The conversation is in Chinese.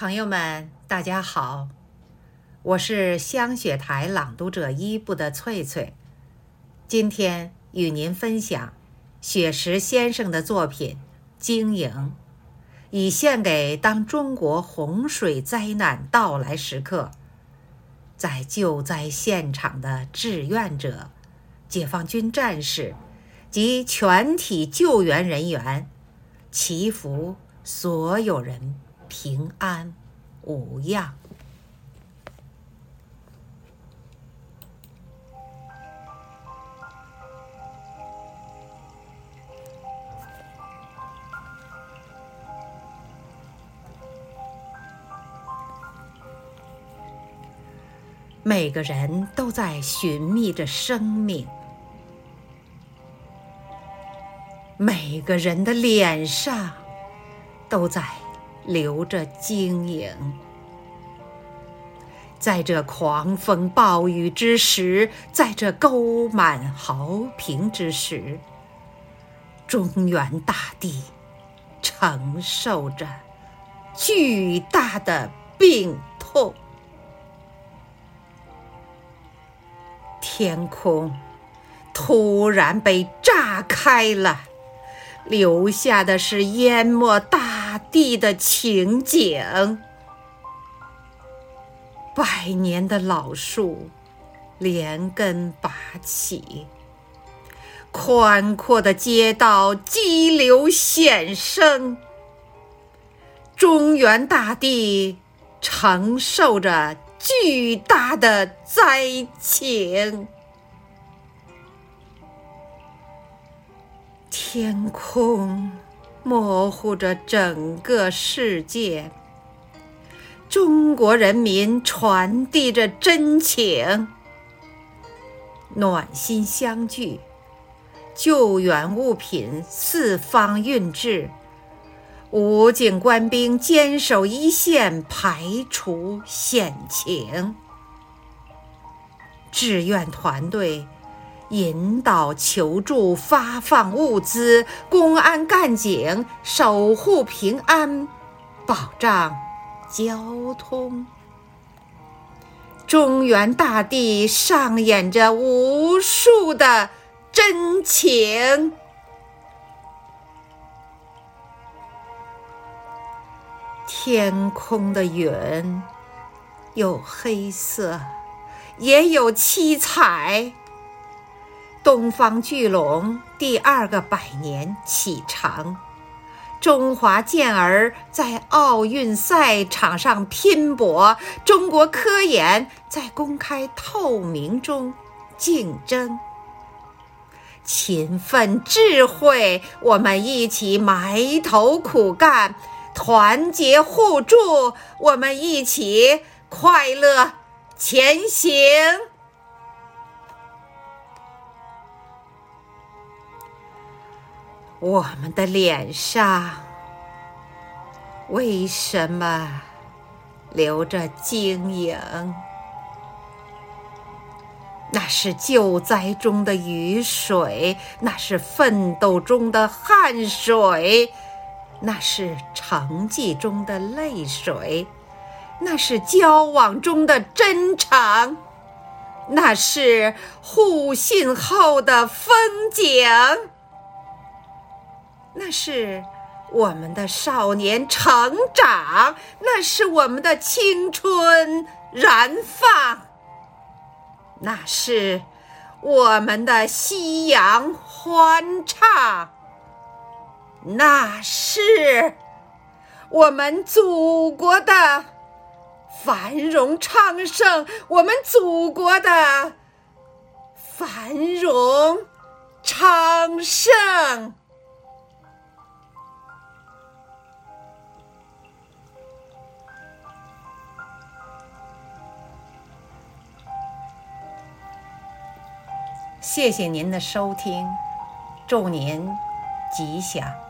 朋友们，大家好，我是香雪台朗读者一部的翠翠，今天与您分享雪石先生的作品《经营》，以献给当中国洪水灾难到来时刻，在救灾现场的志愿者、解放军战士及全体救援人员，祈福所有人。平安无恙。每个人都在寻觅着生命，每个人的脸上都在。留着晶莹，在这狂风暴雨之时，在这沟满壕平之时，中原大地承受着巨大的病痛，天空突然被炸开了，留下的是淹没大。地的情景，百年的老树连根拔起，宽阔的街道激流险生，中原大地承受着巨大的灾情，天空。模糊着整个世界，中国人民传递着真情，暖心相聚，救援物品四方运至，武警官兵坚守一线，排除险情，志愿团队。引导求助，发放物资，公安干警守护平安，保障交通。中原大地上演着无数的真情。天空的云有黑色，也有七彩。东方巨龙第二个百年启程，中华健儿在奥运赛场上拼搏，中国科研在公开透明中竞争。勤奋智慧，我们一起埋头苦干；团结互助，我们一起快乐前行。我们的脸上为什么流着晶莹？那是救灾中的雨水，那是奋斗中的汗水，那是成绩中的泪水，那是交往中的真诚，那是互信后的风景。那是我们的少年成长，那是我们的青春燃放，那是我们的夕阳欢唱，那是我们祖国的繁荣昌盛，我们祖国的繁荣昌盛。谢谢您的收听，祝您吉祥。